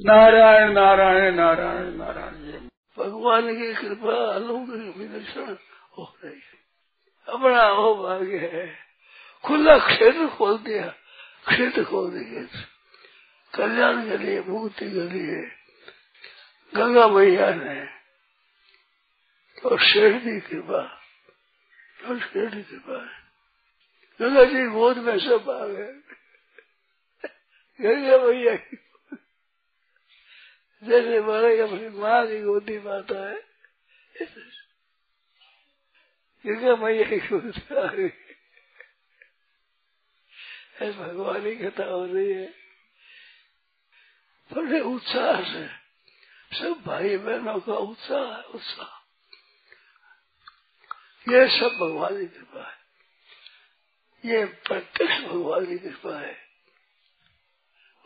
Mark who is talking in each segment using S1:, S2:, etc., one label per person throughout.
S1: नारायण नारायण नारायण नारायण। भगवान की कृपा अलौकिक विदर्शन हो रही है। अपना हो भाग्य है। खुला क्षेत्र खोल दिया। क्षेत्र खोल दिए कल्याण के लिए, मुक्ति के लिए। गंगा मैया ने और शेर की कृपा, और शेर की कृपा है। गंगा जी गोद में सब आ गए। गंगा मैया की जैसे मारे अपनी माँ की गोदी पाता है गंगा मैया की गोद आ भगवान की कथा हो रही है। बड़े उत्साह से, सब भाई बहनों का उत्साह है, उत्साह। ये सब भगवान की कृपा है। ये प्रत्यक्ष भगवान की कृपा है।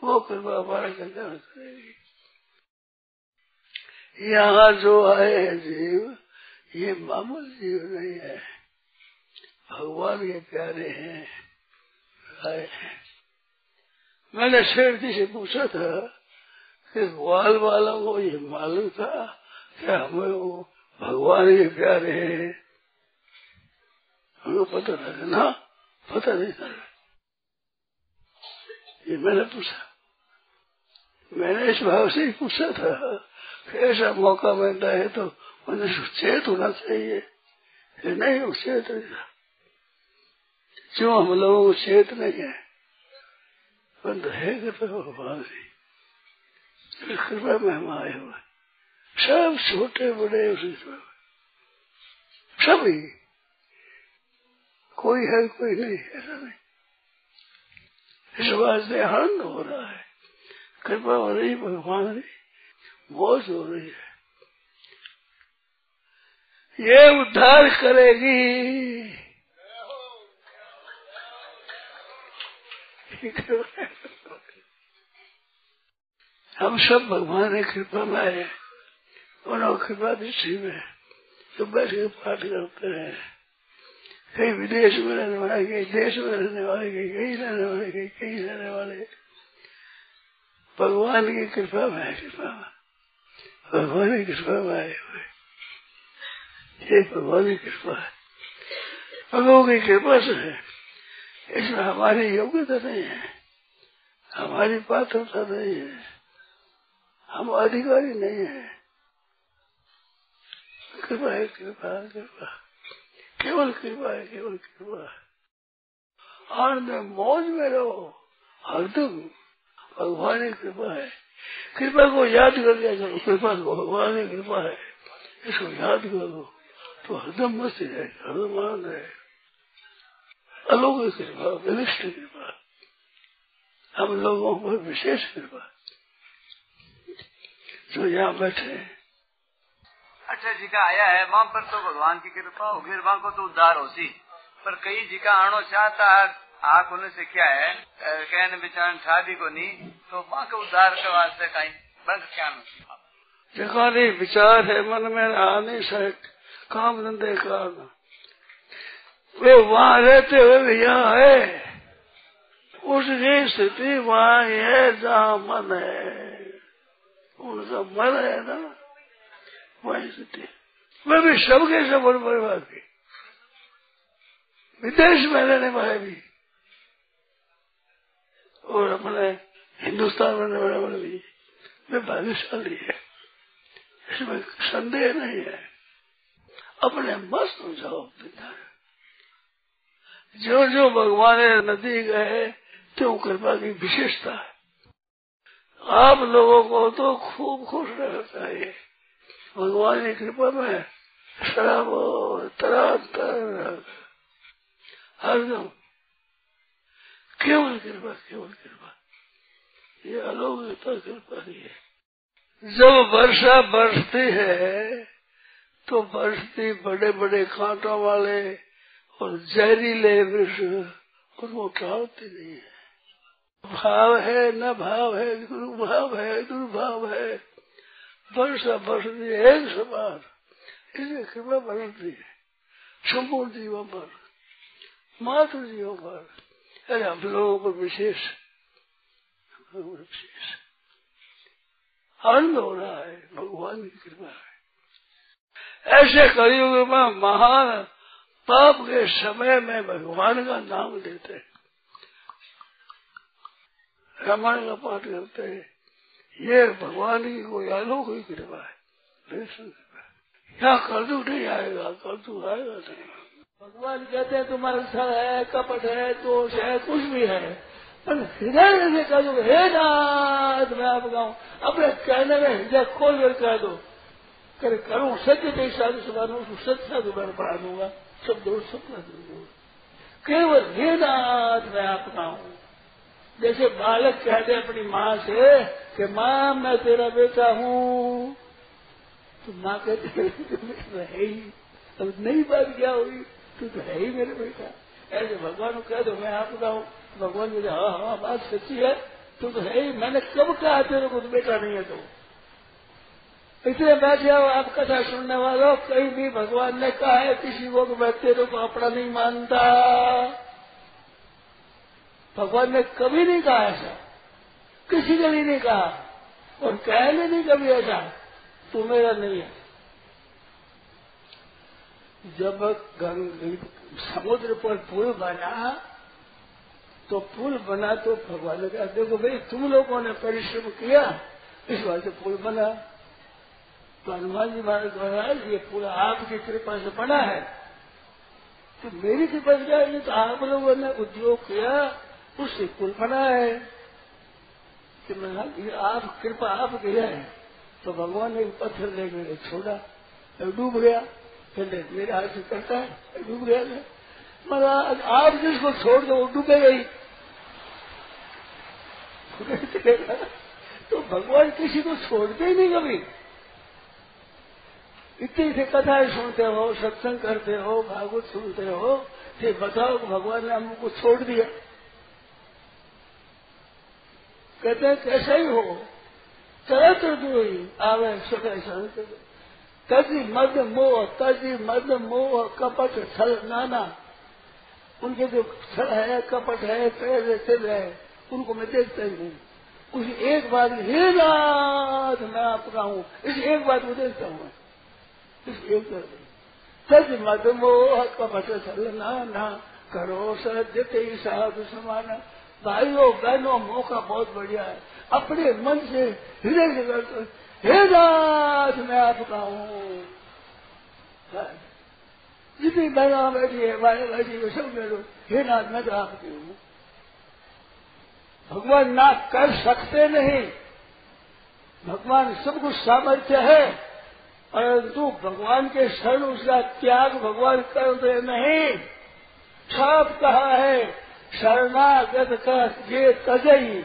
S1: वो कृपा हमारा कल्याण करेगी। यहाँ जो आए हैं जीव, ये मामूल जीव नहीं है। भगवान के प्यारे हैं आए हैं। मैंने शेर जी से पूछा था कि ग्वाल वालों को ये मालूम था कि हमें वो भगवान के प्यारे हैं? हमको पता था ना, पता नहीं था। ये मैंने पूछा। मैंने इस भाव से ही पूछा था ऐसा मौका मिलता है तो मनुष्य चेत होना चाहिए चेत नहीं था क्यों हम लोगों को चेत नहीं है? परंतु है कृपा भगवान की कृपा में हम आए हुए सब छोटे बड़े उसी सभी। कोई है, कोई नहीं, ऐसा नहीं। इस वास्ते आनंद हो रहा है। कृपा हो रही, भगवान की मौज हो रही है। ये उद्धार करेगी। हम सब भगवान की कृपा में आए उन्होंने कृपा दृष्टि में तो बैठ के पाठ करते हैं। कई विदेश में रहने वाले कई देश में रहने वाले कई कहीं रहने वाले कई कहीं रहने वाले। भगवान की कृपा में है, कृपा भगवान की कृपा में आए हुए। ये भगवान की कृपा है। भगवान की कृपा से है। इसमें हमारी योग्यता नहीं है। हमारी पात्रता नहीं है। हम अधिकारी नहीं है। कृपा है, कृपा कृपा केवल कृपा है, केवल कृपा आनंद मौज में रहो। हरदम भगवान की कृपा है। कृपा को याद कर लिया करो कृपा को भगवान की कृपा है, इसको याद करो तो हरदम मस्त जाए हरदम आनंद है अलौकिक कृपा विशिष्ट कृपा। हम लोगों पर विशेष कृपा। जो यहाँ बैठे
S2: अच्छा जी का आया है, वहाँ पर तो भगवान की कृपा हो गई माँ को तो उद्धार होती। पर कई जी का आनो चाहता आख उन्हें से क्या है? कहने बिचार शादी को नहीं तो माँ के उद्धार के वास्ते कहीं बंद क्या
S1: देखो नहीं विचार है, मन में आ नहीं सके काम धंधे का वे वहाँ रहते हुए भी यहाँ है। उसकी स्थिति वहाँ है, जहाँ मन है। उनका मन है ना, वही स्थिति। मैं भी सबके सब बर्बाद की। विदेश में रहने वाले भी। और अपने हिंदुस्तान में रहने वाले भी वे भाग्यशाली है। इसमें संदेह नहीं है। अपने मस्त हो जाओ पिता जो जो भगवान नदी गए, त्यों कृपा की विशेषता आप लोगों को तो खूब खुश रहना चाहिए। भगवान की कृपा में शराब तरह हरदम केवल कृपा केवल कृपा ये अलौकिकता कृपा की है। जब वर्षा बरसती है तो बरसती बड़े बड़े कांटों वाले और जहरीले वृक्ष और वो टालते नहीं है। भाव है, न भाव है, दुर्भाव है दुर्भाव है। वर्षा बरसती है, एक समान। इसे कृपा बरसती है। संपूर्ण जीवों पर, मातृ जीवों पर। अरे हम लोगों को विशेष विशेष आनंद हो रहा है भगवान की कृपा है ऐसे कलयुग में महान पाप के समय में भगवान का नाम लेते हैं। रामायण का पाठ करते हैं। ये भगवान की कोई अलौकिक कृपा है। यहाँ कलयुग नहीं आएगा कलयुग आएगा नहीं। भगवान कहते हैं, तुम्हारा सर है, कपट है, दोष है, कुछ भी है। पर हृदय से कह दो हे नाथ, मैं आप गाऊं। अपने कहने में हृदय खोल कर कह दो। कर करूँ, सत्य के साधु सुधारू सत्य साधु मैं पढ़ा दूँगा। सब दोष, सब दूँगा। केवल हे नाथ, मैं आपका हूँ जैसे बालक कहते अपनी माँ से कि, माँ, मैं तेरा बेटा हूँ। तो माँ कहते है ही अब नई बात क्या हुई? तू तो है ही मेरे बेटा। ऐसे भगवान को कह दो, मैं आपका हूँ भगवान बोले हाँ हाँ बात सच्ची है, तू तो है ही। मैंने कब कहा, तेरे को तो बेटा नहीं है तो? इसलिए बैठे हो, आप कथा सुनने वालों कहीं भी भगवान ने कहा है, किसी को मैं तेरे को अपना नहीं मानता। भगवान ने कभी नहीं कहा ऐसा। किसी ने भी नहीं कहा। और कहने नहीं कभी ऐसा। तू मेरा नहीं है। जब समुद्र पर पुल बना तो पुल बना तो भगवान ने कहा, देखो भाई, तुम लोगों ने परिश्रम किया, इस बात से पुल बना। तो हनुमान जी महाराज महाराज, ये पुल आपकी कृपा से बना है। तो मेरी कृपा से क्या तो आप लोगों ने उद्योग किया, उससे पुल बना है। कि मैं आप, कृपा आप गया है। तो भगवान ने पत्थर लेकर छोड़ा, डूब गया। कहते मेरे हाथ से करता है डूब गया मैं महाराज आप जिसको छोड़ दो, वो डूबेगा तो भगवान किसी को छोड़ते ही नहीं कभी? इतनी से कथाएँ सुनते हो, सत्संग करते हो, भागवत सुनते हो फिर बताओ भगवान ने हमको छोड़ दिया। कहते हैं, कैसा ही हो? तरह तो जो आवे सका शांत तजी मद मोह तजी मद मोह, कपट छल नाना। उनके जो छल है, कपट है, पैर तिल है, उनको मैं देखता ही नहीं। उस एक बात हे नाथ मैं आपका हूँ। इस एक बात को देखता हूँ। इस एक बात तज मद मोह, कपट छल नाना, करो सत्य साधु समाना। भाइयों, बहनों, मौका बहुत बढ़िया है। अपने मन से हृदय से हे नाथ मैं आपका हूँ। जितनी बहना बैठी है भाई बैठी है, सब मेरे हे नाथ मैं तो आपकी हूँ। भगवान ना कर सकते नहीं। भगवान सब कुछ सामर्थ्य है, परंतु भगवान के शरण उसका त्याग भगवान करते नहीं। छाप कहा है, शरणागत का ये तजई,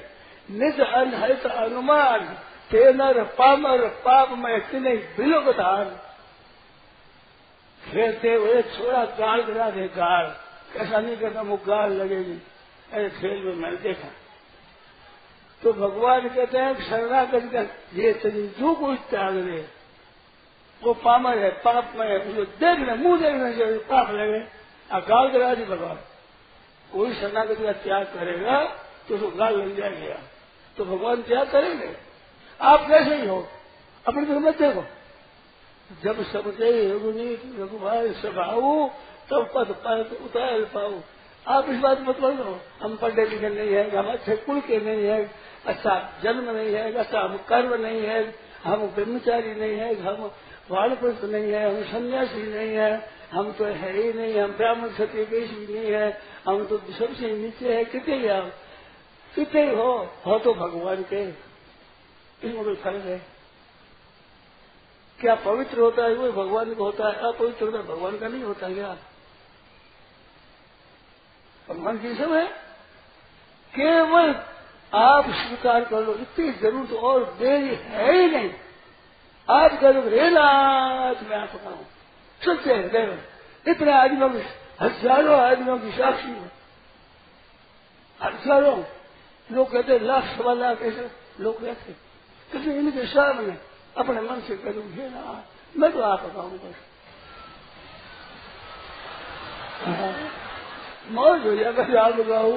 S1: निज अनहित अनुमान। तेनर पामर पाप में तिने बिलोगदान खेलते हुए छोड़ा गाल गिरा दे, गाल। ऐसा नहीं करता वो गाल लगेगी। ऐसे खेल में मैंने देखा। तो भगवान कहते हैं, शरणागत कर। ये तेरी जो कुछ त्याग दे, वो पामर है, पाप में है उसको देखने मुँह देखने से पाप लगे। और गाल गिरा दी भगवान। कोई शरणागत का त्याग करेगा तो उसको गाल लग जाएगा। तो भगवान त्याग करेंगे? आप कैसे ही हो? अपनी तो मत देखो। जब समझे रघुनी रघुभाई स्वभाव तब पद पाए तो उतार पाओ। आप इस बात मत बोलो हम पढ़े लिखे नहीं है, हम अच्छे कुल के नहीं है अच्छा जन्म नहीं है अच्छा हम कर्म नहीं है, हम ब्रह्मचारी नहीं है, हम वाणपुरुष नहीं है, हम सन्यासी नहीं है, हम तो है ही नहीं, हम ब्राह्मण क्षत्रिय भी नहीं है, हम तो सबसे नीचे है। कितने ही कितने हो हो तो भगवान के। इसमें कोई फ़र्क है? क्या पवित्र होता है? वो भगवान का होता है। अपवित्र होता है? भगवान का नहीं होता क्या? भगवान की सब है। केवल आप स्वीकार कर लो। इतनी ज़रूरत और देरी है ही नहीं। आप करो रेनाथ मैं आपका हूँ। सत्य है इतने आदमियों की हज़ारों आदमियों की साक्षी है। हज़ारों। लोग कहते लाख सवा लाख ऐसे लोग कहते किसी इनके सामने अपने मन से करूँगे ना मैं तो आप बताऊँ बस मौज हो। जाएगा आप बताऊ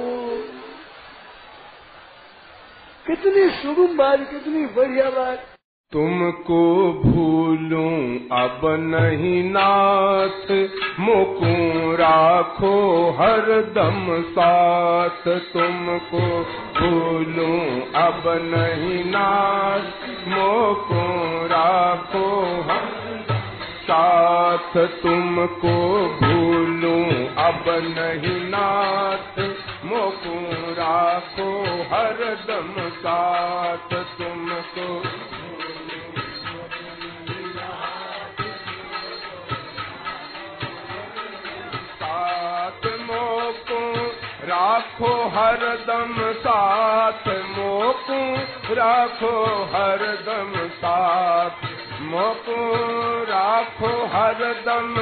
S1: कितनी सुगम बात, कितनी बढ़िया बात।
S3: तुमको भूलूं, अब नहीं नाथ। मुकू राखो हर दम साथ। तुमको भूलूं, अब नहीं नाथ। मोको राखो साथ। तुमको भूलूं, अब नहीं नाथ। मोको राखो हर दम साथ। तुमको राखो हर दम साथ, मोकू राखो हर दम साथ, मोकू राखो हर दम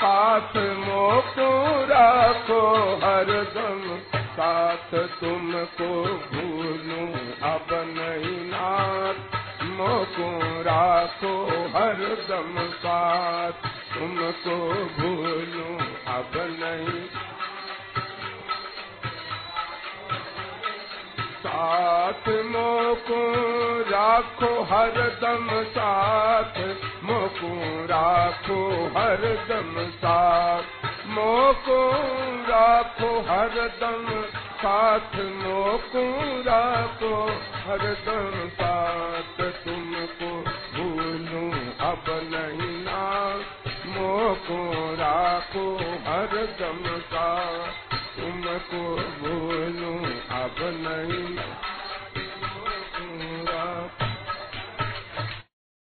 S3: साथ, मोकू राखो हर दम साथ, तुमको भूलूं अब नहीं नाथ, मोको राखो हर दम साथ, तुमको भूलूं अब नहीं साथ मोको, राखो हर दम साथ, मोको, राखो हर दम साथ, मोको, राखो हर दम साथ, मोको, राखो हर दम साथ, तुमको भूलूं अब नहीं ना, मोको, राखो हर दम साथ। भलूं अब न